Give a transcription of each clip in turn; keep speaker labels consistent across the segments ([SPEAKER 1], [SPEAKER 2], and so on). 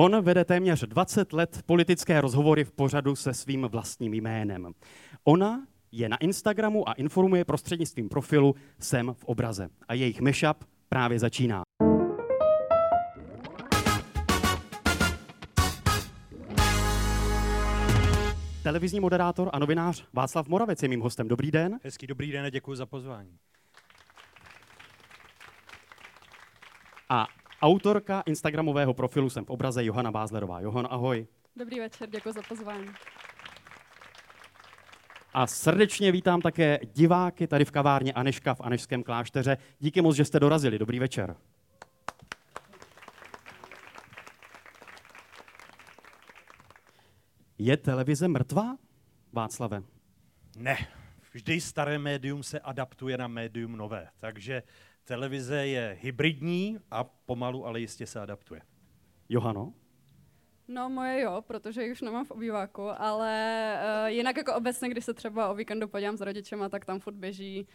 [SPEAKER 1] On vede téměř 20 let politické rozhovory v pořadu se svým vlastním jménem. Ona je na Instagramu a informuje prostřednictvím profilu Jsem v obraze. A jejich mashup právě začíná. Televizní moderátor a novinář Václav Moravec je mým hostem. Dobrý den.
[SPEAKER 2] Hezký dobrý den a děkuji za pozvání.
[SPEAKER 1] A autorka Instagramového profilu Jsem v obraze Johana Bázlerová. Johan, ahoj.
[SPEAKER 3] Dobrý večer, děkuji za pozvání.
[SPEAKER 1] A srdečně vítám také diváky tady v kavárně Aneška v Anešském klášteře. Díky moc, že jste dorazili. Dobrý večer. Je televize mrtvá, Václave?
[SPEAKER 2] Ne. Vždy staré médium se adaptuje na médium nové. Takže televize je hybridní a pomalu, ale jistě se adaptuje.
[SPEAKER 1] Johano?
[SPEAKER 3] No moje jo, protože ji už nemám v obýváku, ale uh, jinak jako obecně, když se třeba o víkendu podívám s rodičema, tak tam furt běží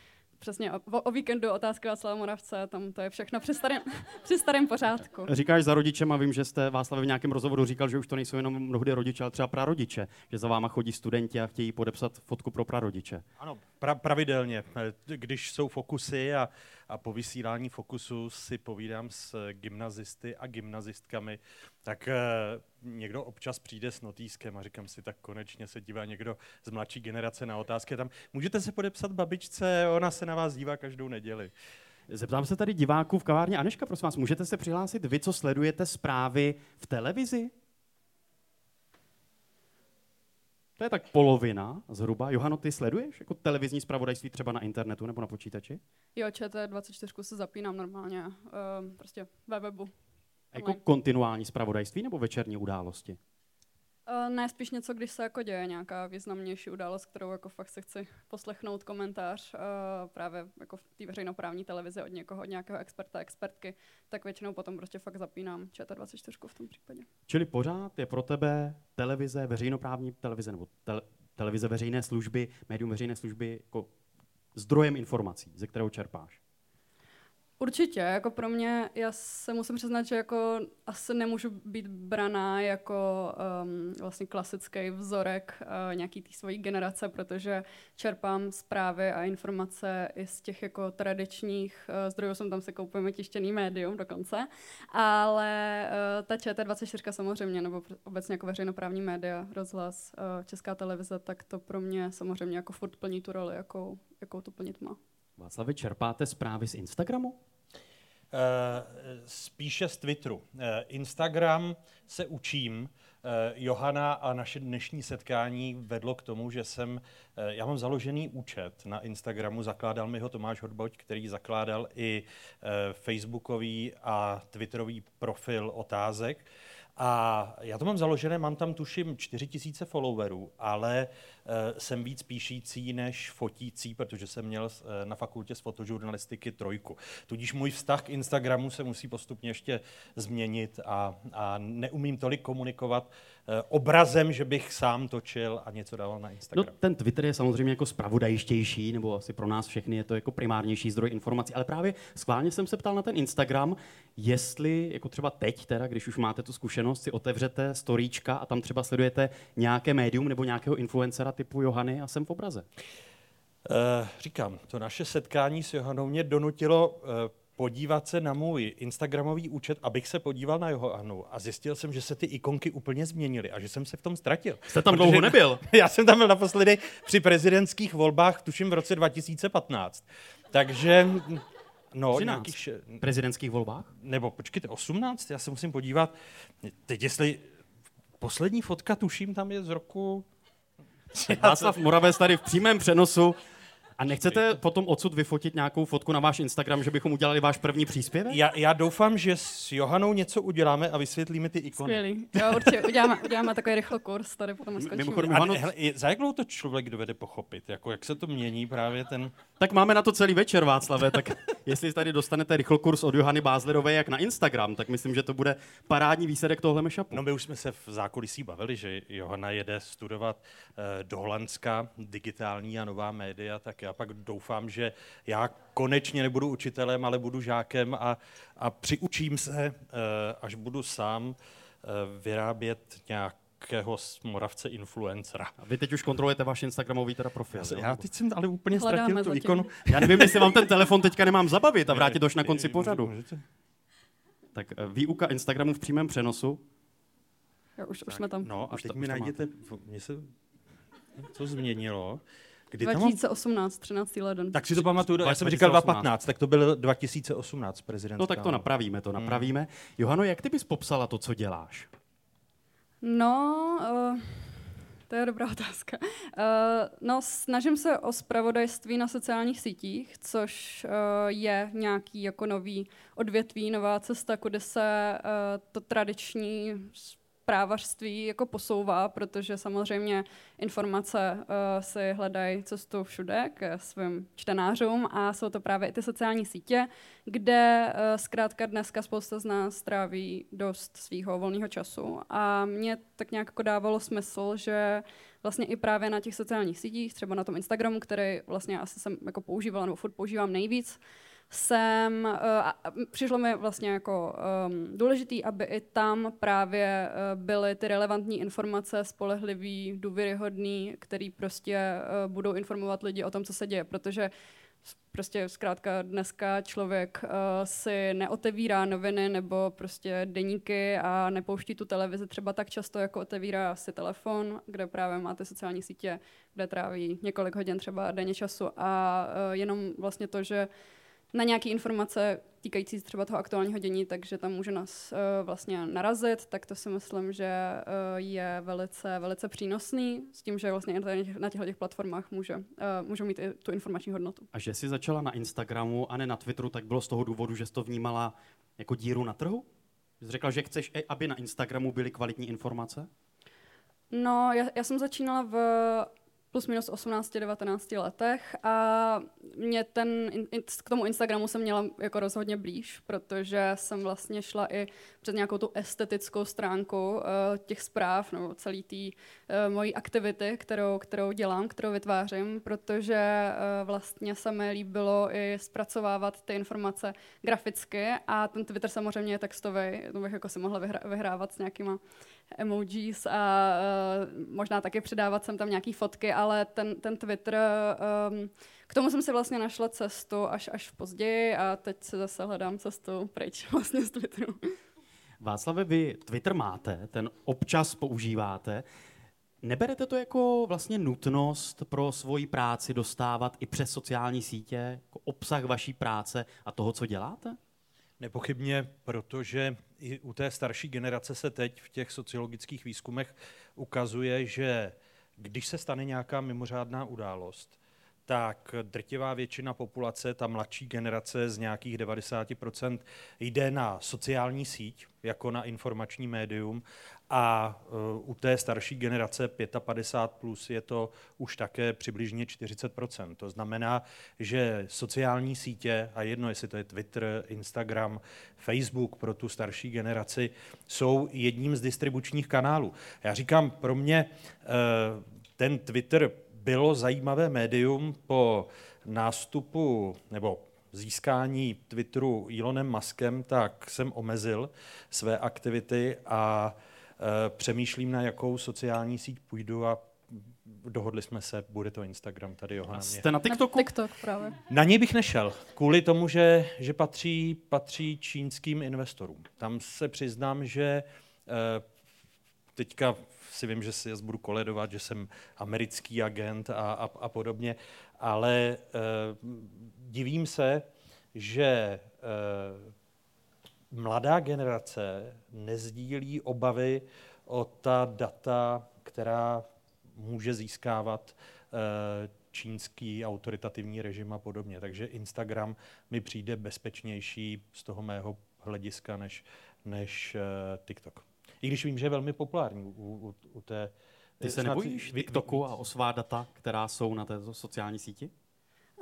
[SPEAKER 3] přesně o, o víkendu otázky Václava Moravce, tam to je všechno při starém, při starém pořádku.
[SPEAKER 1] Říkáš za rodičem a vím, že jste Václav v nějakém rozhovoru říkal, že už to nejsou jenom mnohdy rodiče, ale třeba prarodiče, že za váma chodí studenti a chtějí podepsat fotku pro prarodiče.
[SPEAKER 2] Ano, pra, pravidelně. Když jsou fokusy a, a po vysílání fokusu si povídám s gymnazisty a gymnazistkami, tak eh, někdo občas přijde s notýskem a říkám si, tak konečně se dívá někdo z mladší generace na otázky. Tam můžete se podepsat babičce, ona se na vás dívá každou neděli.
[SPEAKER 1] Zeptám se tady diváků v kavárně Aneška, prosím vás, můžete se přihlásit vy, co sledujete zprávy v televizi? To je tak polovina zhruba. Johano, ty sleduješ jako televizní zpravodajství třeba na internetu nebo na počítači?
[SPEAKER 3] Jo, ČT24 se zapínám normálně, uh, prostě ve webu.
[SPEAKER 1] Jako kontinuální zpravodajství nebo večerní události?
[SPEAKER 3] Uh, ne, spíš něco, když se jako děje nějaká významnější událost, kterou jako fakt se chci poslechnout komentář uh, právě jako v té veřejnoprávní televizi od někoho, od nějakého experta, expertky, tak většinou potom prostě fakt zapínám ČT24 v tom případě.
[SPEAKER 1] Čili pořád je pro tebe televize, veřejnoprávní televize nebo te- televize veřejné služby, médium veřejné služby jako zdrojem informací, ze kterého čerpáš?
[SPEAKER 3] Určitě, jako pro mě, já se musím přiznat, že jako asi nemůžu být braná jako um, vlastně klasický vzorek uh, nějaký té svojí generace, protože čerpám zprávy a informace i z těch jako tradičních uh, zdrojů, jsem tam se koupujeme tištěný médium dokonce, ale uh, ta ČT24 samozřejmě, nebo obecně jako veřejnoprávní média, rozhlas, uh, česká televize, tak to pro mě samozřejmě jako furt plní tu roli, jakou, jakou to plnit má.
[SPEAKER 1] Václavi, čerpáte zprávy z Instagramu?
[SPEAKER 2] Eh, spíše z Twitteru. Eh, Instagram se učím. Eh, Johana a naše dnešní setkání vedlo k tomu, že jsem, já mám založený účet na Instagramu, zakládal mi ho Tomáš Hodboť, který zakládal i facebookový a twitterový profil otázek. A já to mám založené, mám tam tuším 4000 followerů, ale uh, jsem víc píšící než fotící, protože jsem měl uh, na fakultě z fotožurnalistiky trojku. Tudíž můj vztah k Instagramu se musí postupně ještě změnit a, a neumím tolik komunikovat obrazem, že bych sám točil a něco dával na Instagram.
[SPEAKER 1] No, ten Twitter je samozřejmě jako spravodajštější, nebo asi pro nás všechny je to jako primárnější zdroj informací, ale právě schválně jsem se ptal na ten Instagram, jestli jako třeba teď, teda, když už máte tu zkušenost, si otevřete storíčka a tam třeba sledujete nějaké médium nebo nějakého influencera typu Johany a jsem v obraze.
[SPEAKER 2] Uh, říkám, to naše setkání s Johanou mě donutilo uh, podívat se na můj Instagramový účet, abych se podíval na Johanu a zjistil jsem, že se ty ikonky úplně změnily a že jsem se v tom ztratil.
[SPEAKER 1] Jste tam dlouho nebyl?
[SPEAKER 2] Já jsem tam byl naposledy při prezidentských volbách, tuším v roce 2015. Takže
[SPEAKER 1] No, 13. nějakých... prezidentských volbách?
[SPEAKER 2] Nebo počkejte, 18? Já se musím podívat. Teď jestli... Poslední fotka, tuším, tam je z roku...
[SPEAKER 1] Václav Moravec tady v přímém přenosu a nechcete potom odsud vyfotit nějakou fotku na váš Instagram, že bychom udělali váš první příspěvek?
[SPEAKER 2] Já, já doufám, že s Johanou něco uděláme a vysvětlíme ty ikony.
[SPEAKER 3] Skvělý. Jo, určitě. Uděláme, uděláme takový rychle kurz, tady potom skočíme. Mimochodem,
[SPEAKER 2] a, hele, za jak dlouho to člověk dovede pochopit? Jako, jak se to mění právě ten...
[SPEAKER 1] Tak máme na to celý večer, Václave, tak jestli tady dostanete rychlokurs od Johany Bázlerové jak na Instagram, tak myslím, že to bude parádní výsledek tohle mešapu.
[SPEAKER 2] No my už jsme se v zákulisí bavili, že Johana jede studovat uh, do Holandska digitální a nová média, tak já pak doufám, že já konečně nebudu učitelem, ale budu žákem a, a přiučím se, uh, až budu sám vyrábět nějakého moravce influencera.
[SPEAKER 1] A vy teď už kontrolujete váš Instagramový teda profil.
[SPEAKER 2] Já, se, já teď jsem ale úplně
[SPEAKER 3] Hledáme
[SPEAKER 2] ztratil tu ikonu.
[SPEAKER 1] Já nevím, jestli vám ten telefon teďka nemám zabavit a vrátit až na konci pořadu.
[SPEAKER 2] Můžete?
[SPEAKER 1] Tak eh, výuka Instagramu v přímém přenosu.
[SPEAKER 3] Jo, už, už jsme tam.
[SPEAKER 2] No a
[SPEAKER 1] Už
[SPEAKER 2] teď mi najděte, mně se co změnilo. Kdy tam mám
[SPEAKER 3] 2018, 13. leden.
[SPEAKER 2] Tak si to pamatuju, já jsem
[SPEAKER 1] 2018.
[SPEAKER 2] říkal 2015, tak to byl 2018 prezident.
[SPEAKER 1] No tak to napravíme, to napravíme. Johano, jak ty bys popsala to, co děláš?
[SPEAKER 3] No, uh, to je dobrá otázka. Uh, no, snažím se o spravodajství na sociálních sítích, což uh, je nějaký jako nový odvětví, nová cesta, kudy se uh, to tradiční právařství jako posouvá, protože samozřejmě informace uh, si hledají cestu všude k svým čtenářům a jsou to právě i ty sociální sítě, kde uh, zkrátka dneska spousta z nás tráví dost svého volného času. A mě tak nějak jako dávalo smysl, že vlastně i právě na těch sociálních sítích, třeba na tom Instagramu, který vlastně asi jsem jako používala, nebo furt používám nejvíc, jsem, uh, a přišlo mi vlastně jako um, důležitý, aby i tam právě uh, byly ty relevantní informace, spolehlivý, důvěryhodný, který prostě uh, budou informovat lidi o tom, co se děje, protože prostě zkrátka dneska člověk uh, si neotevírá noviny nebo prostě deníky a nepouští tu televizi třeba tak často, jako otevírá si telefon, kde právě má ty sociální sítě, kde tráví několik hodin třeba denně času a uh, jenom vlastně to, že na nějaké informace týkající se třeba toho aktuálního dění, takže tam může nás uh, vlastně narazit, tak to si myslím, že uh, je velice, velice přínosný s tím, že vlastně na těch, na těchto těch platformách může, uh, můžou mít i tu informační hodnotu.
[SPEAKER 1] A že jsi začala na Instagramu a ne na Twitteru, tak bylo z toho důvodu, že jsi to vnímala jako díru na trhu? Jsi řekla, že chceš, i aby na Instagramu byly kvalitní informace?
[SPEAKER 3] No, já, já jsem začínala v plus minus 18-19 letech a mě ten, k tomu Instagramu jsem měla jako rozhodně blíž, protože jsem vlastně šla i přes nějakou tu estetickou stránku uh, těch zpráv nebo celý té uh, mojí aktivity, kterou, kterou dělám, kterou vytvářím, protože uh, vlastně se mi líbilo i zpracovávat ty informace graficky a ten Twitter samozřejmě je textový, to bych jako si mohla vyhrávat s nějakýma emojis a uh, možná taky přidávat sem tam nějaký fotky, ale ten, ten Twitter, um, k tomu jsem si vlastně našla cestu až, až později a teď si zase hledám cestu pryč vlastně z Twitteru.
[SPEAKER 1] Václave, vy Twitter máte, ten občas používáte. Neberete to jako vlastně nutnost pro svoji práci dostávat i přes sociální sítě jako obsah vaší práce a toho, co děláte?
[SPEAKER 2] Nepochybně, protože i u té starší generace se teď v těch sociologických výzkumech ukazuje, že když se stane nějaká mimořádná událost, tak drtivá většina populace, ta mladší generace z nějakých 90%, jde na sociální síť, jako na informační médium, a uh, u té starší generace 55 plus je to už také přibližně 40%. To znamená, že sociální sítě, a jedno jestli to je Twitter, Instagram, Facebook pro tu starší generaci, jsou jedním z distribučních kanálů. Já říkám, pro mě uh, ten Twitter bylo zajímavé médium po nástupu nebo získání Twitteru Elonem Muskem, tak jsem omezil své aktivity a přemýšlím, na jakou sociální síť půjdu a dohodli jsme se, bude to Instagram, tady Johana.
[SPEAKER 1] Jste na TikToku?
[SPEAKER 3] Na TikTok právě.
[SPEAKER 2] Na něj bych nešel, kvůli tomu, že, že patří, patří čínským investorům. Tam se přiznám, že eh, teďka si vím, že si já budu koledovat, že jsem americký agent a, a, a podobně, ale eh, divím se, že eh, mladá generace nezdílí obavy o ta data, která může získávat eh, čínský autoritativní režim a podobně. Takže Instagram mi přijde bezpečnější z toho mého hlediska než, než uh, TikTok. I když vím, že je velmi populární u, u, u té...
[SPEAKER 1] Ty se nebojíš TikToku a o svá data, která jsou na této sociální síti?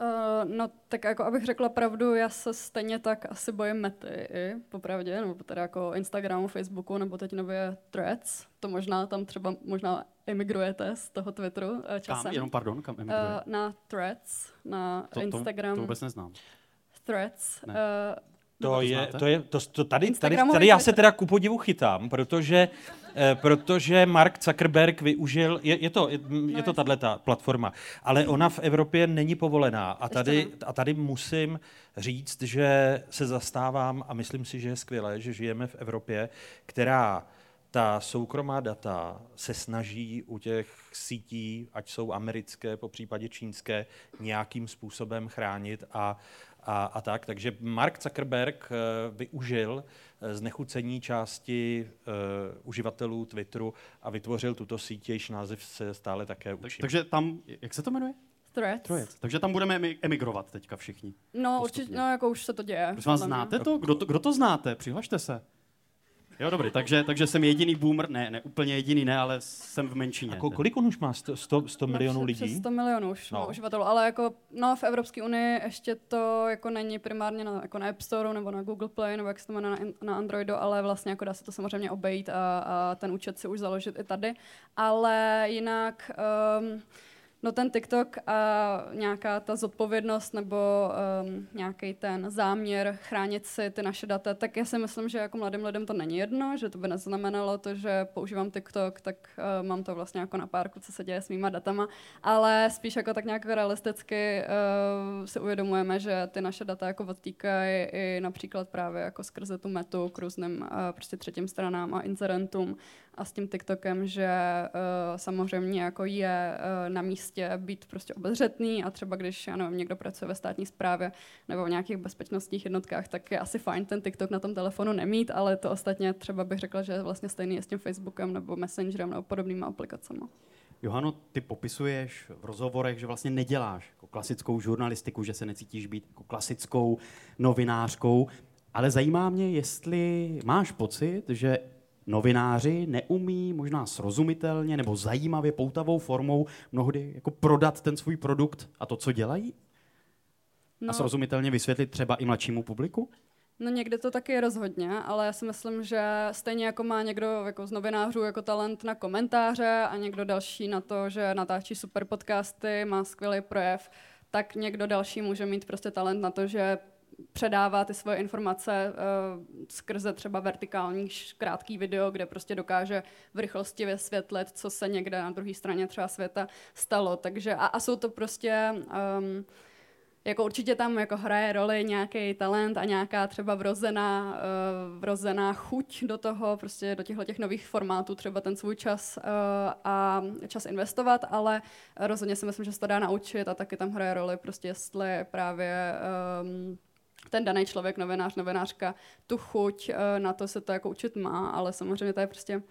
[SPEAKER 3] Uh, no, tak jako abych řekla pravdu, já se stejně tak asi bojím mety i, popravdě, nebo teda jako Instagramu, Facebooku, nebo teď nově Threads. To možná tam třeba možná emigrujete z toho Twitteru uh, časem.
[SPEAKER 1] Kam? Jenom pardon, kam emigruje?
[SPEAKER 3] Uh, na Threads, na
[SPEAKER 1] to, to,
[SPEAKER 3] Instagram.
[SPEAKER 1] to vůbec neznám.
[SPEAKER 3] Threads.
[SPEAKER 1] Ne.
[SPEAKER 3] Uh,
[SPEAKER 2] To je,
[SPEAKER 1] znáte?
[SPEAKER 2] to je, to, to tady, tady, tady já se teda ku podivu chytám, protože, eh, protože Mark Zuckerberg využil, je, je to, je, je to tahle ta platforma, ale ona v Evropě není povolená. A tady, a tady musím říct, že se zastávám a myslím si, že je skvělé, že žijeme v Evropě, která ta soukromá data se snaží u těch sítí, ať jsou americké, po případě čínské, nějakým způsobem chránit a, a, a tak. Takže Mark Zuckerberg eh, využil eh, znechucení části uh, uživatelů Twitteru a vytvořil tuto síť, jejíž název se stále také
[SPEAKER 1] Tak,
[SPEAKER 2] učí.
[SPEAKER 1] takže tam, jak se to jmenuje?
[SPEAKER 3] Threads.
[SPEAKER 1] Trojec. Takže tam budeme emi- emigrovat teďka všichni.
[SPEAKER 3] No
[SPEAKER 1] Postupně.
[SPEAKER 3] určitě, no jako už se to děje.
[SPEAKER 1] Prosím vás, znáte to? Kdo, to? kdo to znáte? Přihlašte se. Jo, dobrý, takže, takže jsem jediný boomer, ne, ne úplně jediný, ne, ale jsem v menšině.
[SPEAKER 2] A ko- kolik on už má? 100, 100, 100
[SPEAKER 3] No,
[SPEAKER 2] milionů lidí?
[SPEAKER 3] Přes 100 milionů už
[SPEAKER 2] No.
[SPEAKER 3] no. uživatelů, ale jako no, v Evropské unii ještě to jako není primárně na, jako na App Store nebo na Google Play nebo jak se to jmenuje na, na Androidu, ale vlastně jako dá se to samozřejmě obejít a, a ten účet si už založit i tady. Ale jinak um, No ten TikTok a nějaká ta zodpovědnost nebo um, nějaký ten záměr chránit si ty naše data, tak já si myslím, že jako mladým lidem to není jedno, že to by neznamenalo to, že používám TikTok, tak uh, mám to vlastně jako na párku, co se děje s mýma datama, ale spíš jako tak nějak realisticky uh, si uvědomujeme, že ty naše data jako odtýkají i například právě jako skrze tu metu k různým uh, prostě třetím stranám a inzerentům a s tím TikTokem, že uh, samozřejmě jako je uh, na místě být prostě obezřetný a třeba když, nevím, někdo pracuje ve státní správě nebo v nějakých bezpečnostních jednotkách, tak je asi fajn ten TikTok na tom telefonu nemít, ale to ostatně třeba bych řekla, že je vlastně stejný je s tím Facebookem nebo Messengerem nebo podobnými aplikacemi.
[SPEAKER 1] Johano, ty popisuješ v rozhovorech, že vlastně neděláš jako klasickou žurnalistiku, že se necítíš být jako klasickou novinářkou, ale zajímá mě, jestli máš pocit, že novináři neumí možná srozumitelně nebo zajímavě poutavou formou mnohdy jako prodat ten svůj produkt a to, co dělají? No. A srozumitelně vysvětlit třeba i mladšímu publiku?
[SPEAKER 3] No někde to taky je rozhodně, ale já si myslím, že stejně jako má někdo jako z novinářů jako talent na komentáře a někdo další na to, že natáčí super podcasty, má skvělý projev, tak někdo další může mít prostě talent na to, že předává ty svoje informace uh, skrze třeba vertikální krátký video, kde prostě dokáže v rychlosti vysvětlit, co se někde na druhé straně třeba světa stalo. Takže a, a jsou to prostě um, jako určitě tam jako hraje roli nějaký talent a nějaká třeba vrozená, uh, vrozená chuť do toho, prostě do těchto těch nových formátů, třeba ten svůj čas uh, a čas investovat, ale rozhodně si myslím, že se to dá naučit a taky tam hraje roli prostě jestli právě um, ten daný člověk, novinář, novinářka, tu chuť uh, na to se to jako učit má, ale samozřejmě to je prostě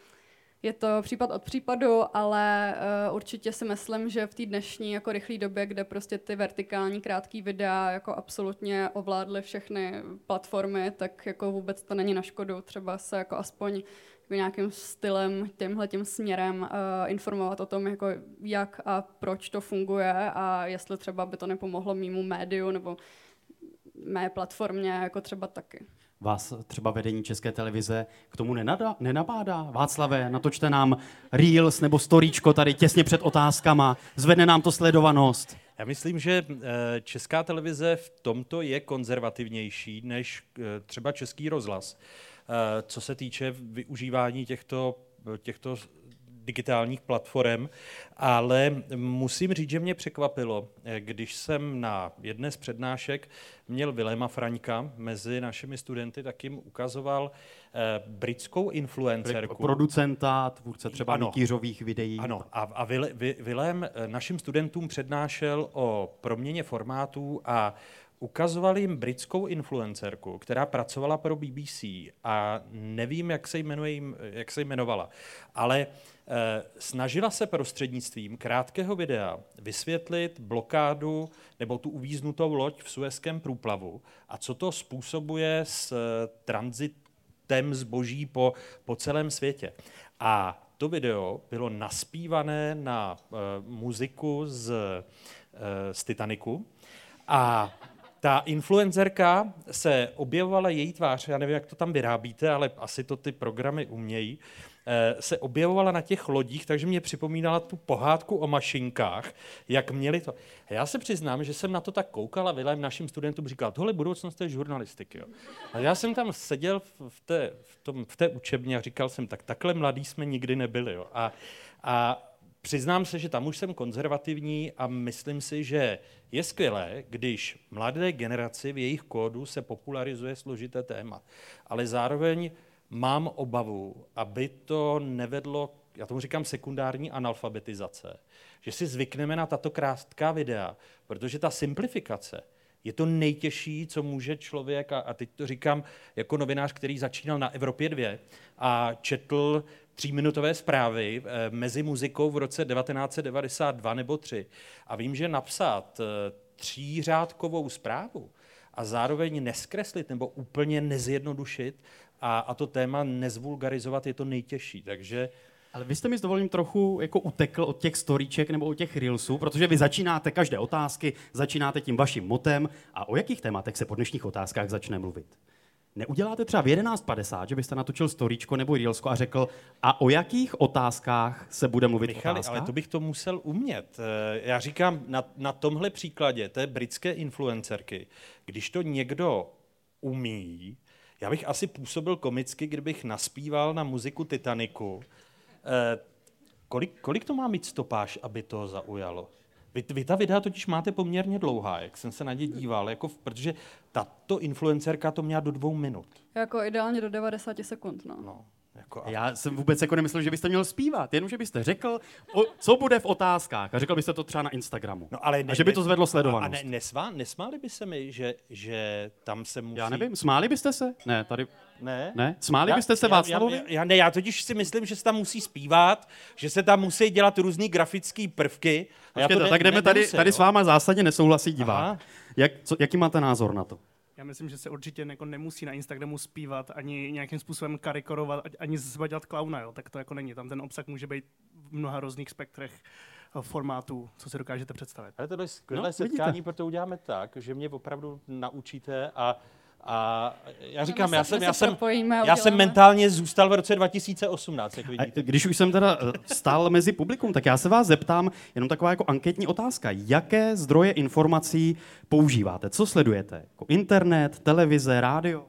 [SPEAKER 3] je to případ od případu, ale uh, určitě si myslím, že v té dnešní jako rychlé době, kde prostě ty vertikální krátké videa jako absolutně ovládly všechny platformy, tak jako vůbec to není na škodu. Třeba se jako aspoň jako nějakým stylem, tímhle tím směrem uh, informovat o tom, jako jak a proč to funguje a jestli třeba by to nepomohlo mýmu médiu nebo mé platformě jako třeba taky.
[SPEAKER 1] Vás třeba vedení České televize k tomu nenada, nenabádá? Václave, natočte nám Reels nebo storíčko tady těsně před otázkama, zvedne nám to sledovanost.
[SPEAKER 2] Já myslím, že eh, česká televize v tomto je konzervativnější než eh, třeba český rozhlas, eh, co se týče využívání těchto, těchto digitálních platform, ale musím říct, že mě překvapilo, eh, když jsem na jedné z přednášek měl Viléma Fraňka mezi našimi studenty, tak jim ukazoval eh, britskou influencerku.
[SPEAKER 1] Producenta, tvůrce třeba
[SPEAKER 2] Ano.
[SPEAKER 1] mikýřových videí.
[SPEAKER 2] Ano, a, a Vil, Vi- Vilém eh, našim studentům přednášel o proměně formátů a ukazoval jim britskou influencerku, která pracovala pro BBC a nevím, jak se, jmenuje, jak se jmenovala, ale eh, snažila se prostřednictvím krátkého videa vysvětlit blokádu nebo tu uvíznutou loď v Suezském průplavu a co to způsobuje s eh, tranzitem zboží po, po celém světě. A to video bylo naspívané na uh, muziku z, uh, z Titaniku a ta influencerka se objevovala její tvář, já nevím, jak to tam vyrábíte, ale asi to ty programy umějí, eh, se objevovala na těch lodích, takže mě připomínala tu pohádku o mašinkách, jak měli to. A já se přiznám, že jsem na to tak koukal a Vilém našim studentům říkal, tohle budoucnost je žurnalistiky. Jo. A já jsem tam seděl v té, v, tom, v té učebně a říkal jsem, tak takhle mladí jsme nikdy nebyli. Jo. A, a přiznám se, že tam už jsem konzervativní a myslím si, že je skvělé, když mladé generaci v jejich kódu se popularizuje složité téma. Ale zároveň mám obavu, aby to nevedlo, já tomu říkám sekundární analfabetizace, že si zvykneme na tato krátká videa, protože ta simplifikace je to nejtěžší, co může člověk, a, a teď to říkám jako novinář, který začínal na Evropě 2 a četl tříminutové zprávy eh, mezi muzikou v roce 1992 nebo 3. A vím, že napsat eh, třířádkovou zprávu a zároveň neskreslit nebo úplně nezjednodušit a, a to téma nezvulgarizovat je to nejtěžší. Takže
[SPEAKER 1] ale vy jste mi s dovolením trochu jako utekl od těch storíček nebo od těch reelsů, protože vy začínáte každé otázky, začínáte tím vaším motem a o jakých tématech se po dnešních otázkách začne mluvit? Neuděláte třeba v 11.50, že byste natočil storíčko nebo reelsko a řekl, a o jakých otázkách se bude mluvit
[SPEAKER 2] Michali, ale to bych to musel umět. Eh, já říkám, na, na tomhle příkladě té britské influencerky, když to někdo umí, já bych asi působil komicky, kdybych naspíval na muziku Titaniku. Eh, kolik, kolik to má mít stopáž, aby to zaujalo? Vy, vy ta videa totiž máte poměrně dlouhá, jak jsem se na ně díval, jako v, protože tato influencerka to měla do dvou minut.
[SPEAKER 3] Jako ideálně do 90 sekund, no.
[SPEAKER 2] no. Jako
[SPEAKER 1] a... Já jsem vůbec jako nemyslel, že byste měl zpívat, jenom že byste řekl, o, co bude v otázkách. A řekl byste to třeba na Instagramu.
[SPEAKER 2] No, ale ne,
[SPEAKER 1] a že by to zvedlo sledovanost.
[SPEAKER 2] A ne, nesvá, nesmáli by se mi, že, že tam se musí...
[SPEAKER 1] Já nevím, smáli byste se? Ne, tady...
[SPEAKER 2] Ne?
[SPEAKER 1] Ne? Smáli já, byste se Václavovi?
[SPEAKER 2] Já, já, já, ne, já totiž si myslím, že se tam musí zpívat, že se tam musí dělat různý grafické prvky.
[SPEAKER 1] A já to ne, tak jdeme ne, tady, tady s váma zásadně nesouhlasí divák. Jak, co, jaký máte názor na to?
[SPEAKER 4] Já myslím, že se určitě jako nemusí na Instagramu zpívat, ani nějakým způsobem karikorovat, ani z sebe dělat klauna, jo. tak to jako není. Tam ten obsah může být v mnoha různých spektrech eh, formátů, co si dokážete představit.
[SPEAKER 2] Ale tohle je skvělé no, setkání, vidíte. proto uděláme tak, že mě opravdu naučíte a a já říkám, já jsem, já, jsem, já jsem mentálně zůstal v roce 2018, jak vidíte.
[SPEAKER 1] A když už jsem teda eh, stál mezi publikum, tak já se vás zeptám, jenom taková jako anketní otázka. Jaké zdroje informací používáte? Co sledujete? Jako internet, televize, rádio?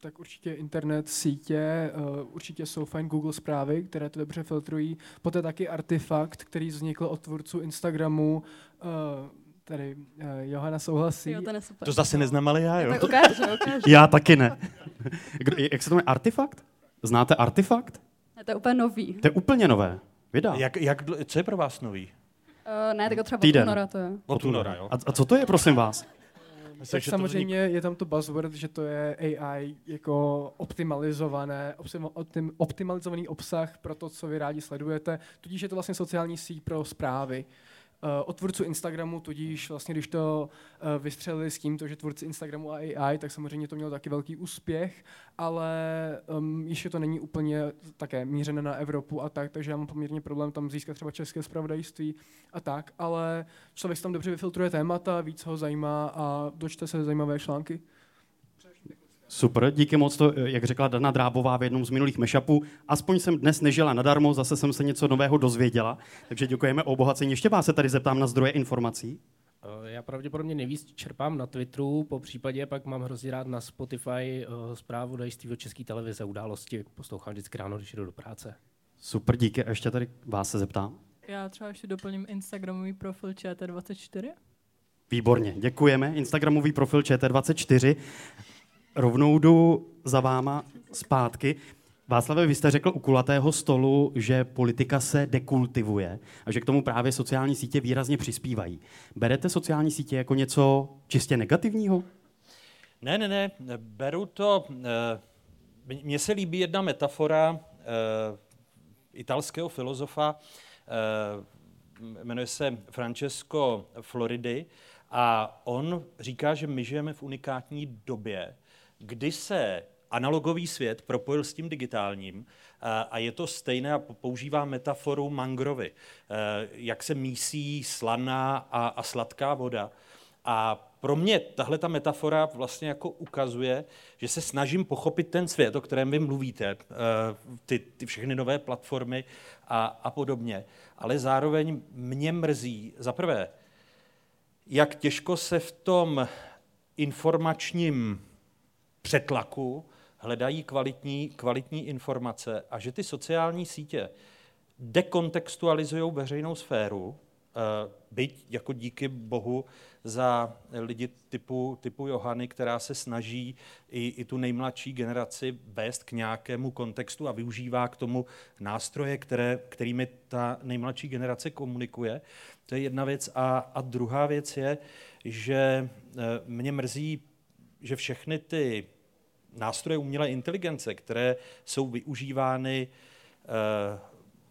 [SPEAKER 5] Tak určitě internet, sítě, uh, určitě jsou fajn Google zprávy, které to dobře filtrují. Poté taky artefakt, který vznikl od tvůrců Instagramu, uh, tady uh, Johana souhlasí.
[SPEAKER 3] Jo, to, super.
[SPEAKER 2] to zase neznám, ale já, jo.
[SPEAKER 3] Tak ukáž, ukáž.
[SPEAKER 1] já taky ne. Kdo, jak se to jmenuje? Artefakt? Znáte Artefakt?
[SPEAKER 3] To je úplně nový.
[SPEAKER 1] To je úplně nové. Vydá.
[SPEAKER 2] Jak, jak, co je pro vás nový?
[SPEAKER 3] Uh, ne, tak třeba Týden. od února to je.
[SPEAKER 2] Od února, jo.
[SPEAKER 1] A, a co to je, prosím vás?
[SPEAKER 5] Tak samozřejmě je tam to buzzword, že to je AI jako optimalizované, optim, optimalizovaný obsah pro to, co vy rádi sledujete. Tudíž je to vlastně sociální síť pro zprávy. Eh, od tvůrců Instagramu, tudíž vlastně, když to uh, vystřelili s tímto, že tvůrci Instagramu a AI, tak samozřejmě to mělo taky velký úspěch, ale um, ještě to není úplně také mířené na Evropu a tak, takže já mám poměrně problém tam získat třeba české zpravodajství a tak, ale člověk tam dobře vyfiltruje témata, víc ho zajímá a dočte se zajímavé články.
[SPEAKER 1] Super, díky moc to, jak řekla Dana Drábová v jednom z minulých mešapů. Aspoň jsem dnes nežila nadarmo, zase jsem se něco nového dozvěděla, takže děkujeme o obohacení. Ještě vás se tady zeptám na zdroje informací.
[SPEAKER 6] Eh, já pravděpodobně nejvíc čerpám na Twitteru, po případě pak mám hrozně rád na Spotify uh, zprávu dajství o české televize, události. Poslouchám vždycky ráno, když jdu do práce.
[SPEAKER 1] Super, díky. A ještě tady vás se zeptám.
[SPEAKER 7] Já třeba ještě doplním Instagramový profil ČT24.
[SPEAKER 1] Výborně, děkujeme. Instagramový profil ČT24 rovnou jdu za váma zpátky. Václave, vy jste řekl u kulatého stolu, že politika se dekultivuje a že k tomu právě sociální sítě výrazně přispívají. Berete sociální sítě jako něco čistě negativního?
[SPEAKER 2] Ne, ne, ne. Beru to. Eh, mně se líbí jedna metafora eh, italského filozofa, eh, jmenuje se Francesco Floridi, a on říká, že my žijeme v unikátní době, kdy se analogový svět propojil s tím digitálním a je to stejné a používá metaforu mangrovy, jak se mísí slaná a, a sladká voda. A pro mě tahle ta metafora vlastně jako ukazuje, že se snažím pochopit ten svět, o kterém vy mluvíte, eh, ty, ty všechny nové platformy a, a podobně. Ale zároveň mě mrzí, za prvé, jak těžko se v tom informačním přetlaku hledají kvalitní, kvalitní informace a že ty sociální sítě dekontextualizují veřejnou sféru, eh, byť jako díky bohu za lidi typu, typu Johany, která se snaží i, i tu nejmladší generaci vést k nějakému kontextu a využívá k tomu nástroje, které, kterými ta nejmladší generace komunikuje. To je jedna věc. A, a druhá věc je, že eh, mě mrzí, že všechny ty nástroje umělé inteligence, které jsou využívány eh,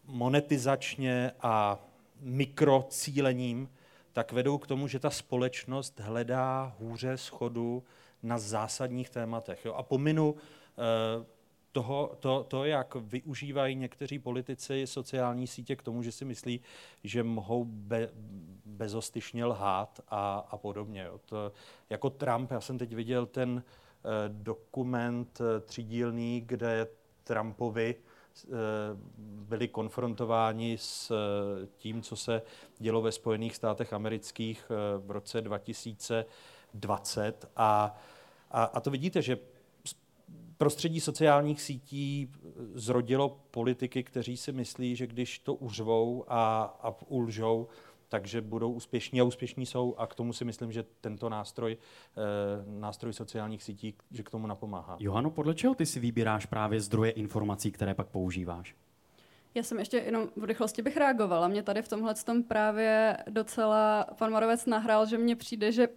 [SPEAKER 2] monetizačně a mikrocílením, tak vedou k tomu, že ta společnost hledá hůře schodu na zásadních tématech. Jo? A pominu eh, toho, to, to, jak využívají někteří politici sociální sítě k tomu, že si myslí, že mohou be, bezostyšně lhát a, a podobně. Jo? To, jako Trump, já jsem teď viděl ten dokument eh, třídílný, kde Trumpovi Eh, byli konfrontováni s eh, tím, co se dělo ve Spojených státech amerických eh, v roce 2020. A, a, a to vidíte, že prostředí sociálních sítí zrodilo politiky, kteří si myslí, že když to uřvou a, a ulžou, takže budou úspěšní a úspěšní jsou a k tomu si myslím, že tento nástroj, eh, nástroj sociálních sítí, že k tomu napomáhá.
[SPEAKER 1] Johano, podle čeho ty si vybíráš právě zdroje informací, které pak používáš?
[SPEAKER 3] Já jsem ještě jenom v rychlosti bych reagovala. Mě tady v tomhle tom právě docela pan Morovec nahrál, že mně přijde, že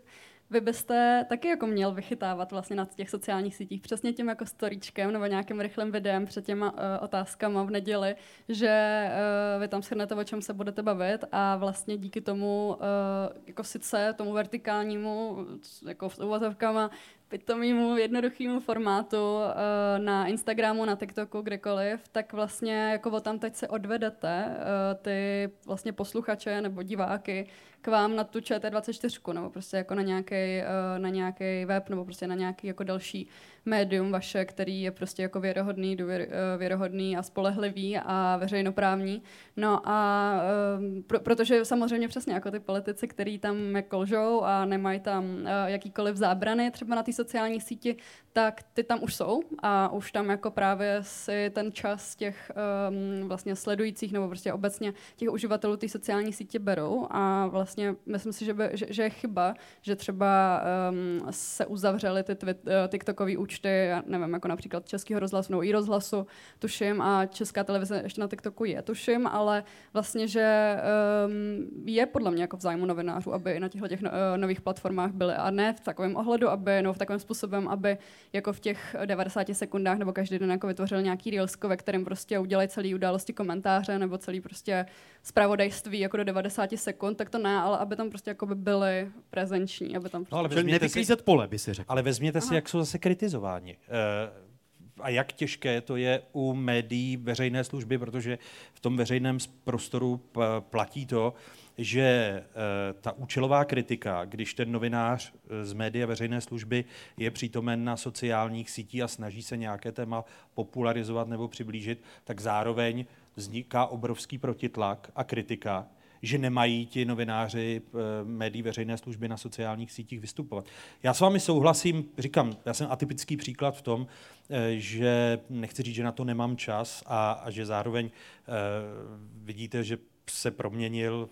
[SPEAKER 3] vy byste taky jako měl vychytávat vlastně na těch sociálních sítích, přesně tím jako storíčkem nebo nějakým rychlým videem před těma uh, otázkama v neděli, že uh, vy tam shrnete, o čem se budete bavit a vlastně díky tomu, uh, jako sice tomu vertikálnímu, jako s uvozovkama, pitomýmu, jednoduchýmu formátu uh, na Instagramu, na TikToku, kdekoliv, tak vlastně jako o tam teď se odvedete uh, ty vlastně posluchače nebo diváky k vám na tu ČT24, nebo prostě jako na nějaký, uh, na nějaký web, nebo prostě na nějaký jako další médium vaše, který je prostě jako věrohodný, důvěr, uh, věrohodný a spolehlivý a veřejnoprávní. No a uh, pro, protože samozřejmě přesně jako ty politici, který tam jako lžou a nemají tam uh, jakýkoliv zábrany třeba na té sociální síti, tak ty tam už jsou a už tam jako právě si ten čas těch um, vlastně sledujících nebo prostě obecně těch uživatelů té sociální sítě berou a vlastně myslím si, že, by, že, že je chyba, že třeba um, se uzavřely ty twit, uh, účty, já nevím, jako například Českého rozhlasu nebo i rozhlasu, tuším, a Česká televize ještě na TikToku je, tuším, ale vlastně, že um, je podle mě jako v zájmu novinářů, aby na těchto těch no, uh, nových platformách byly a ne v takovém ohledu, aby, nebo v takovém způsobem, aby jako v těch 90 sekundách nebo každý den jako vytvořil nějaký reelsko, ve kterém prostě udělají celý události komentáře nebo celý prostě zpravodajství jako do 90 sekund, tak to ne, ale aby tam prostě jako by byly prezenční, aby tam prostě... No,
[SPEAKER 1] ale nevyklízet pole, by si řekl.
[SPEAKER 2] Ale vezměte Aha. si, jak jsou zase kritizováni. Uh, a jak těžké to je u médií veřejné služby, protože v tom veřejném prostoru platí to, že eh, ta účelová kritika, když ten novinář eh, z média veřejné služby je přítomen na sociálních sítích a snaží se nějaké téma popularizovat nebo přiblížit, tak zároveň vzniká obrovský protitlak a kritika, že nemají ti novináři eh, médií veřejné služby na sociálních sítích vystupovat. Já s vámi souhlasím, říkám, já jsem atypický příklad v tom, že nechci říct, že na to nemám čas a, a že zároveň vidíte, že se proměnil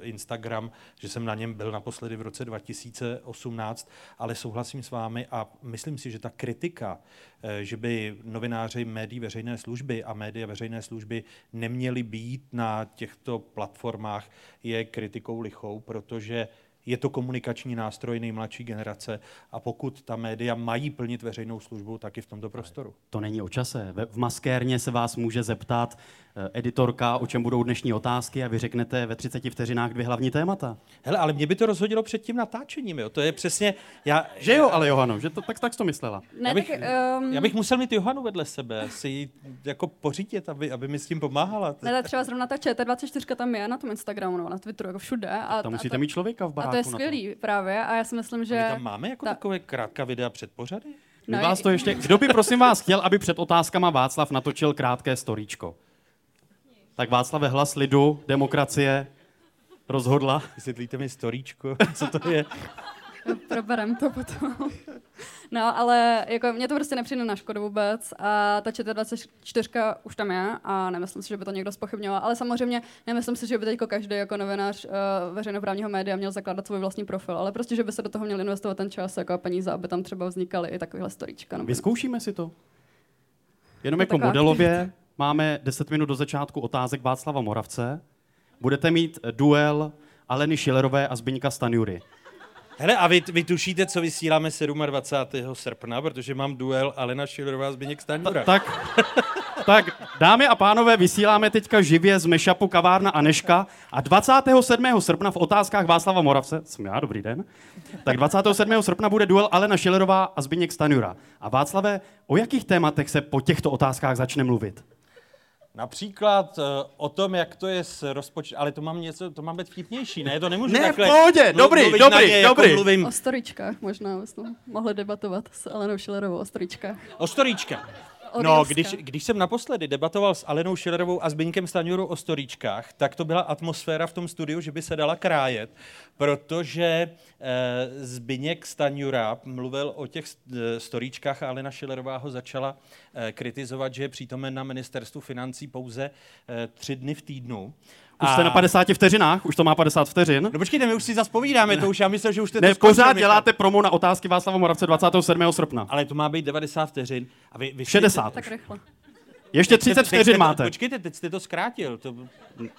[SPEAKER 2] Instagram, že jsem na něm byl naposledy v roce 2018, ale souhlasím s vámi a myslím si, že ta kritika, eh, že by novináři médií veřejné služby a média veřejné služby neměli být na těchto platformách, je kritikou lichou, protože je to komunikační nástroj nejmladší generace a pokud ta média mají plnit veřejnou službu, tak i v tomto prostoru.
[SPEAKER 1] To není o čase. V maskérně se vás může zeptat eh, editorka, o čem budou dnešní otázky a vy řeknete ve 30 vteřinách dvě hlavní témata.
[SPEAKER 2] Hele, ale mě by to rozhodilo před tím natáčením, jo. To je přesně, já,
[SPEAKER 1] Že jo, ale Johano, že to, tak, tak jsi to myslela.
[SPEAKER 3] Ne,
[SPEAKER 2] já bych,
[SPEAKER 3] tak, um,
[SPEAKER 2] já bych musel mít Johanu vedle sebe, si ji jako pořídit, aby, aby mi s tím pomáhala.
[SPEAKER 3] ne, třeba zrovna ta ČT24 tam je na tom Instagramu, nebo na Twitteru, jako všude. A,
[SPEAKER 1] Tam
[SPEAKER 3] a
[SPEAKER 1] musíte
[SPEAKER 3] to,
[SPEAKER 1] mít člověka v
[SPEAKER 3] a
[SPEAKER 1] baráku.
[SPEAKER 3] to je
[SPEAKER 1] na
[SPEAKER 3] skvělý právě a já si myslím,
[SPEAKER 2] My
[SPEAKER 3] že...
[SPEAKER 2] tam máme jako
[SPEAKER 3] ta-
[SPEAKER 2] takové krátká videa před pořady?
[SPEAKER 1] My
[SPEAKER 3] No,
[SPEAKER 1] vás to ještě... Kdo by prosím vás chtěl, aby před otázkama Václav natočil krátké storíčko? Tak Václave hlas lidu, demokracie rozhodla.
[SPEAKER 2] Vysvětlíte mi storíčko, co to je?
[SPEAKER 3] Proberem to potom. No, ale jako mně to prostě nepřijde na škodu vůbec a ta ČT24 už tam je a nemyslím si, že by to někdo spochybňoval, ale samozřejmě nemyslím si, že by teď každý jako novinář uh, veřejnoprávního média měl zakládat svůj vlastní profil, ale prostě, že by se do toho měl investovat ten čas jako a peníze, aby tam třeba vznikaly i takovýhle storíčka.
[SPEAKER 1] Vyzkoušíme si to. Jenom
[SPEAKER 3] To
[SPEAKER 1] jako modelově máme 10 minut do začátku otázek Václava Moravce. Budete mít eh, duel Aleny Šilerové a Zbyňka Stanjury.
[SPEAKER 2] Hele, a vy, vy tušíte, co vysíláme 27. srpna, protože mám duel Alena Šilerová a Zbigněk Stanjura.
[SPEAKER 1] Tak, tak, dámy a pánové, vysíláme teďka živě z Mešapu kavárna Aneška a 27. srpna v otázkách Václava Moravce, jsem já, dobrý den, tak 27. srpna bude duel Alena Šilerová a Zbyněk Stanjura. A Václave, o jakých tématech se po těchto otázkách začne mluvit?
[SPEAKER 2] Například uh, o tom, jak to je s rozpočtem, ale to mám něco, to mám být vtipnější, ne? To nemůžu
[SPEAKER 1] Ne, v
[SPEAKER 2] takhle
[SPEAKER 1] pohodě,
[SPEAKER 2] mlu-
[SPEAKER 1] dobrý,
[SPEAKER 2] mluvit
[SPEAKER 1] dobrý,
[SPEAKER 2] ně, jako
[SPEAKER 1] dobrý.
[SPEAKER 2] mluvím
[SPEAKER 3] O storičkách možná bychom mohli debatovat s Alenou Šilerovou o storičkách.
[SPEAKER 2] o storíčkách. No, když, když jsem naposledy debatoval s Alenou Šilerovou a Zbyňkem Staňurou o storíčkách, tak to byla atmosféra v tom studiu, že by se dala krájet, protože eh, Zbyněk Staňura mluvil o těch eh, storíčkách a Alena Šilerová ho začala eh, kritizovat, že je přítomen na ministerstvu financí pouze eh, tři dny v týdnu.
[SPEAKER 1] Už jste na 50 vteřinách, už to má 50 vteřin.
[SPEAKER 2] No počkejte, my už si zase povídáme, to už já myslel, že už jste
[SPEAKER 1] Ne,
[SPEAKER 2] to skončil,
[SPEAKER 1] pořád
[SPEAKER 2] Michal.
[SPEAKER 1] děláte promo na otázky Václava Moravce 27. srpna.
[SPEAKER 2] Ale to má být 90 vteřin. A vy, vy
[SPEAKER 1] 60.
[SPEAKER 3] Tak rychle.
[SPEAKER 1] Ještě
[SPEAKER 2] Teď
[SPEAKER 1] 30
[SPEAKER 2] jste- teď
[SPEAKER 1] vteřin máte.
[SPEAKER 2] Počkejte, teď jste to zkrátil. To,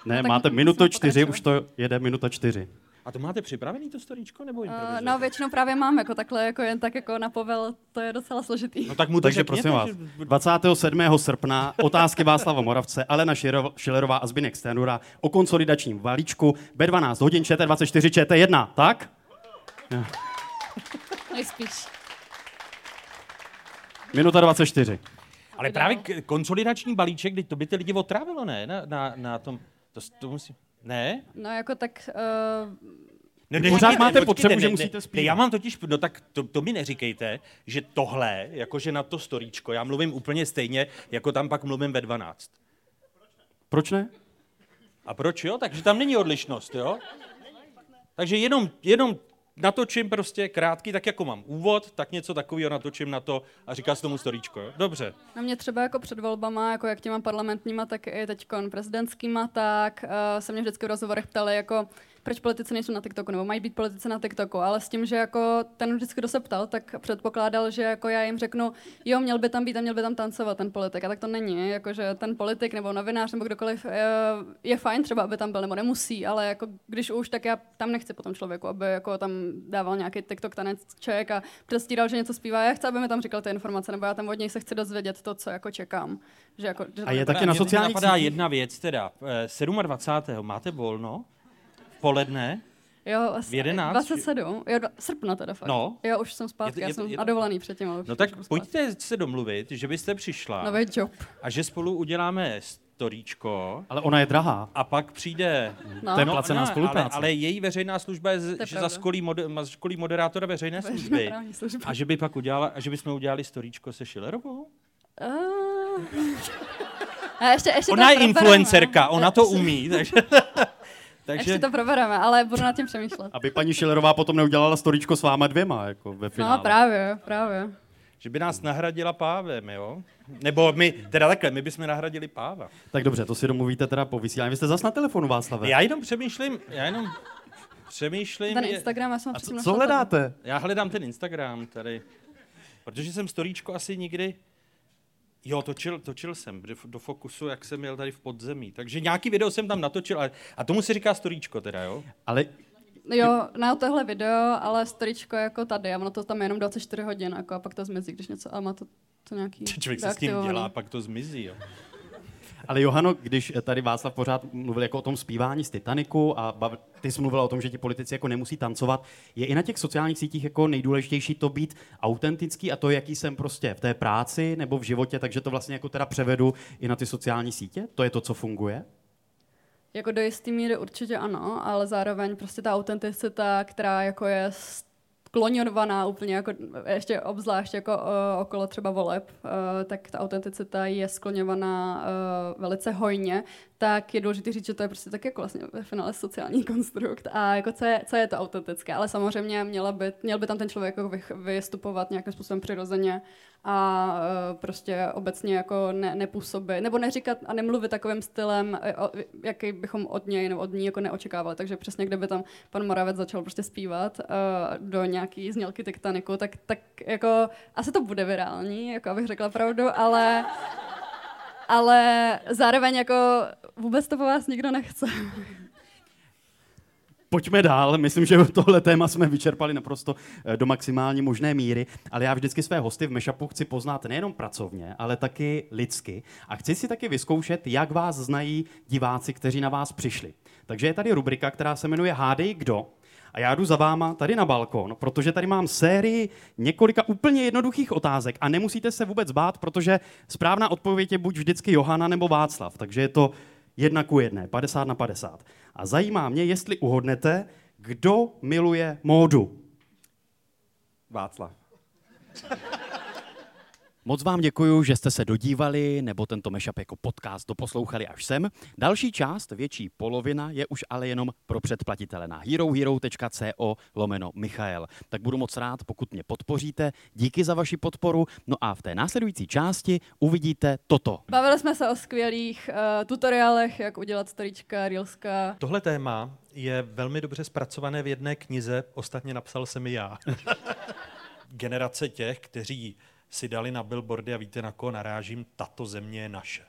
[SPEAKER 1] Ne,
[SPEAKER 3] tak
[SPEAKER 1] máte minutu 4,
[SPEAKER 3] pokračovat.
[SPEAKER 1] už to jede minuta 4.
[SPEAKER 2] a to máte připravený, to storíčko, nebo
[SPEAKER 3] Uh, no většinou právě mám jako takhle, jako jen tak jako na povel, to je docela složitý.
[SPEAKER 2] No tak mu to
[SPEAKER 1] Takže
[SPEAKER 2] řekněte,
[SPEAKER 1] prosím vás,
[SPEAKER 2] že-
[SPEAKER 1] 27. srpna otázky Václava Moravce, Alena Šilerová a Zbyněk Stanura o konsolidačním balíčku B12 hodin ČT24 ČT1, tak?
[SPEAKER 3] Nejspíš.
[SPEAKER 1] Minuta 24.
[SPEAKER 2] Ale právě konsolidační balíček, kdy to by ty lidi otrávilo, ne? Na, na, na tom, to, to musí... Ne?
[SPEAKER 3] No jako tak, uh,
[SPEAKER 2] Ne,
[SPEAKER 1] Vy pořád máte potřebu, že
[SPEAKER 2] ne,
[SPEAKER 1] musíte
[SPEAKER 2] ne,
[SPEAKER 1] zpívat.
[SPEAKER 2] Já mám totiž, no tak to, to mi neříkejte, že tohle, jakože na to storíčko, já mluvím úplně stejně, jako tam pak mluvím ve 12.
[SPEAKER 1] Proč ne?
[SPEAKER 2] A proč jo? Takže tam není odlišnost, jo? Takže jenom, jenom natočím prostě krátký, tak jako mám úvod, tak něco takového natočím na to a říká se tomu storíčko, jo? Dobře.
[SPEAKER 3] na mě třeba jako před volbama, jako jak těma parlamentníma, tak i teď prezidentskýma, tak uh, se mě vždycky v rozhovorech ptali, jako proč politici nejsou na TikToku, nebo mají být politici na TikToku, ale s tím, že jako ten vždycky, kdo se ptal, tak předpokládal, že jako já jim řeknu, jo, měl by tam být a měl by tam tancovat ten politik. A tak to není, jakože ten politik nebo novinář nebo kdokoliv je, je fajn třeba, aby tam byl, nebo nemusí, ale jako když už, tak já tam nechci potom člověku, aby jako tam dával nějaký TikTok taneček a předstíral, že něco zpívá. Já chci, aby mi tam říkal ty informace, nebo já tam od něj se chci dozvědět to, co jako čekám. Že jako, že
[SPEAKER 1] A je taky na sociálních
[SPEAKER 2] napadá jedna věc teda. Eh, 27. máte volno? V poledne?
[SPEAKER 3] Jo, asi
[SPEAKER 2] 11?
[SPEAKER 3] 27, jo, dva, srpna teda fakt.
[SPEAKER 2] No.
[SPEAKER 3] Jo, už jsem zpátky,
[SPEAKER 2] Je to-
[SPEAKER 3] já
[SPEAKER 2] je to-
[SPEAKER 3] jsem
[SPEAKER 2] je to-
[SPEAKER 3] na dovolený předtím. Ale už-
[SPEAKER 2] No tak pojďte se domluvit, že byste přišla
[SPEAKER 3] Nový job.
[SPEAKER 2] a že spolu uděláme storíčko
[SPEAKER 1] Ale ona je drahá.
[SPEAKER 2] a pak přijde...
[SPEAKER 3] No.
[SPEAKER 1] To je placená
[SPEAKER 2] ne,
[SPEAKER 1] spolupráce.
[SPEAKER 2] Ale, ale její veřejná služba je,
[SPEAKER 3] je
[SPEAKER 2] že za
[SPEAKER 3] pravda.
[SPEAKER 2] školí, mode, ma- školí moderátora veřejné služby.
[SPEAKER 3] Služba.
[SPEAKER 2] A že by pak udělala, a že bychom udělali storíčko se Schillerovou?
[SPEAKER 3] Uh... A ještě, ještě
[SPEAKER 2] Ona je influencerka, ona to umí, takže... takže
[SPEAKER 3] Ještě to probereme, ale budu nad tím přemýšlet.
[SPEAKER 1] Aby paní Šilerová potom neudělala storičko s váma dvěma, jako ve finále.
[SPEAKER 3] No právě, právě.
[SPEAKER 2] že by nás nahradila pávem, jo? Nebo my, teda takhle, my bychom nahradili páva.
[SPEAKER 1] Tak dobře, to si domluvíte teda po vysílání. Vy jste zas na telefonu, Václave.
[SPEAKER 2] Já jenom přemýšlím, já jenom přemýšlím...
[SPEAKER 3] Ten Instagram, já jsem
[SPEAKER 1] A co, co
[SPEAKER 3] tady.
[SPEAKER 1] hledáte?
[SPEAKER 2] Já hledám ten Instagram tady, protože jsem storíčko asi nikdy... Jo, točil, točil jsem do, Fokusu, jak jsem měl tady v podzemí. Takže nějaký video jsem tam natočil, ale, a tomu se říká storíčko teda, jo?
[SPEAKER 1] Ale
[SPEAKER 3] Jo, na tohle video, ale storičko jako tady, a ono to tam je jenom 24 hodin, jako, a pak to zmizí, když něco, a má to, to nějaký
[SPEAKER 2] Člověk se s tím dělá, pak to zmizí, jo?
[SPEAKER 1] Ale Johano, když tady Václav pořád mluvil jako o tom zpívání z Titaniku a bav, ty jsi mluvil o tom, že ti politici jako nemusí tancovat, je i na těch sociálních sítích jako nejdůležitější to být autentický a to, jaký jsem prostě v té práci nebo v životě, takže to vlastně jako teda převedu i na ty sociální sítě? To je to, co funguje?
[SPEAKER 3] Jako do jistý míry určitě ano, ale zároveň prostě ta autenticita, která jako je skloňovaná úplně jako, ještě obzvlášť jako uh, okolo třeba voleb, uh, tak ta autenticita je skloňovaná uh, velice hojně, tak je důležité říct, že to je prostě tak jako vlastně ve finále sociální konstrukt a jako co je, co je to autentické, ale samozřejmě měla by, měl by tam ten člověk jako vystupovat nějakým způsobem přirozeně a uh, prostě obecně jako ne, nepůsobit, nebo neříkat a nemluvit takovým stylem, jaký bychom od něj nebo od ní jako neočekávali. Takže přesně kdyby tam pan Moravec začal prostě zpívat uh, do nějaký znělky Titaniku, tak, tak jako asi to bude virální, jako abych řekla pravdu, ale ale zároveň jako vůbec to po vás nikdo nechce.
[SPEAKER 1] Pojďme dál, myslím, že tohle téma jsme vyčerpali naprosto eh, do maximální možné míry, ale já vždycky své hosty v Meshupu chci poznat nejenom pracovně, ale taky lidsky. A chci si taky vyzkoušet, jak vás znají diváci, kteří na vás přišli. Takže je tady rubrika, která se jmenuje Hádej kdo? A já jdu za váma tady na balkon, protože tady mám sérii několika úplně jednoduchých otázek a nemusíte se vůbec bát, protože správná odpověď je buď vždycky Johana nebo Václav, takže je to jedna ku jedné, 50 na 50. A zajímá mě, jestli uhodnete, kdo miluje módu.
[SPEAKER 2] Václav.
[SPEAKER 1] Moc vám děkuji, že jste se dodívali nebo tento mashup jako podcast doposlouchali až sem. Další část, větší polovina, je už ale jenom pro předplatitele na herohero.co lomeno Michael. Tak budu moc rád, pokud mě podpoříte. Díky za vaši podporu. No a v té následující části uvidíte toto.
[SPEAKER 3] Bavili jsme se o skvělých uh, tutoriálech, jak udělat storíčka, reelska.
[SPEAKER 2] Tohle téma je velmi dobře zpracované v jedné knize, ostatně napsal jsem i já. Generace těch, kteří si dali na billboardy a víte, na koho narážím, tato země je naše.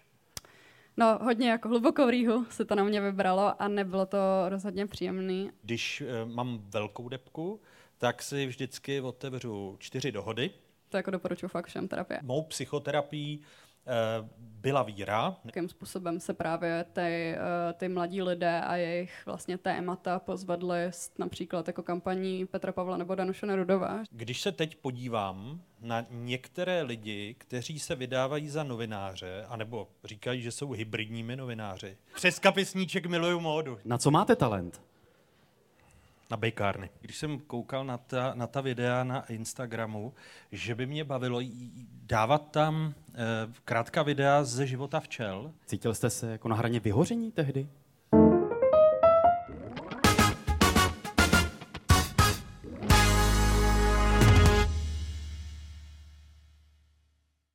[SPEAKER 3] No, hodně jako hlubokou rýhu se to na mě vybralo a nebylo to rozhodně příjemný.
[SPEAKER 2] Když uh, mám velkou depku, tak si vždycky otevřu čtyři dohody.
[SPEAKER 3] To jako doporučuji fakt všem terapie.
[SPEAKER 2] Mou psychoterapii byla víra.
[SPEAKER 3] Jakým způsobem se právě ty, uh, ty mladí lidé a jejich vlastně témata pozvedly například jako kampaní Petra Pavla nebo Danuše Nerudová.
[SPEAKER 2] Když se teď podívám na některé lidi, kteří se vydávají za novináře, anebo říkají, že jsou hybridními novináři. Přes kapisníček miluju módu.
[SPEAKER 1] Na co máte talent?
[SPEAKER 2] Na bejkárny. Když jsem koukal na ta, na ta videa na Instagramu, že by mě bavilo dávat tam e, krátká videa ze života včel.
[SPEAKER 1] Cítil jste se jako na hraně vyhoření tehdy?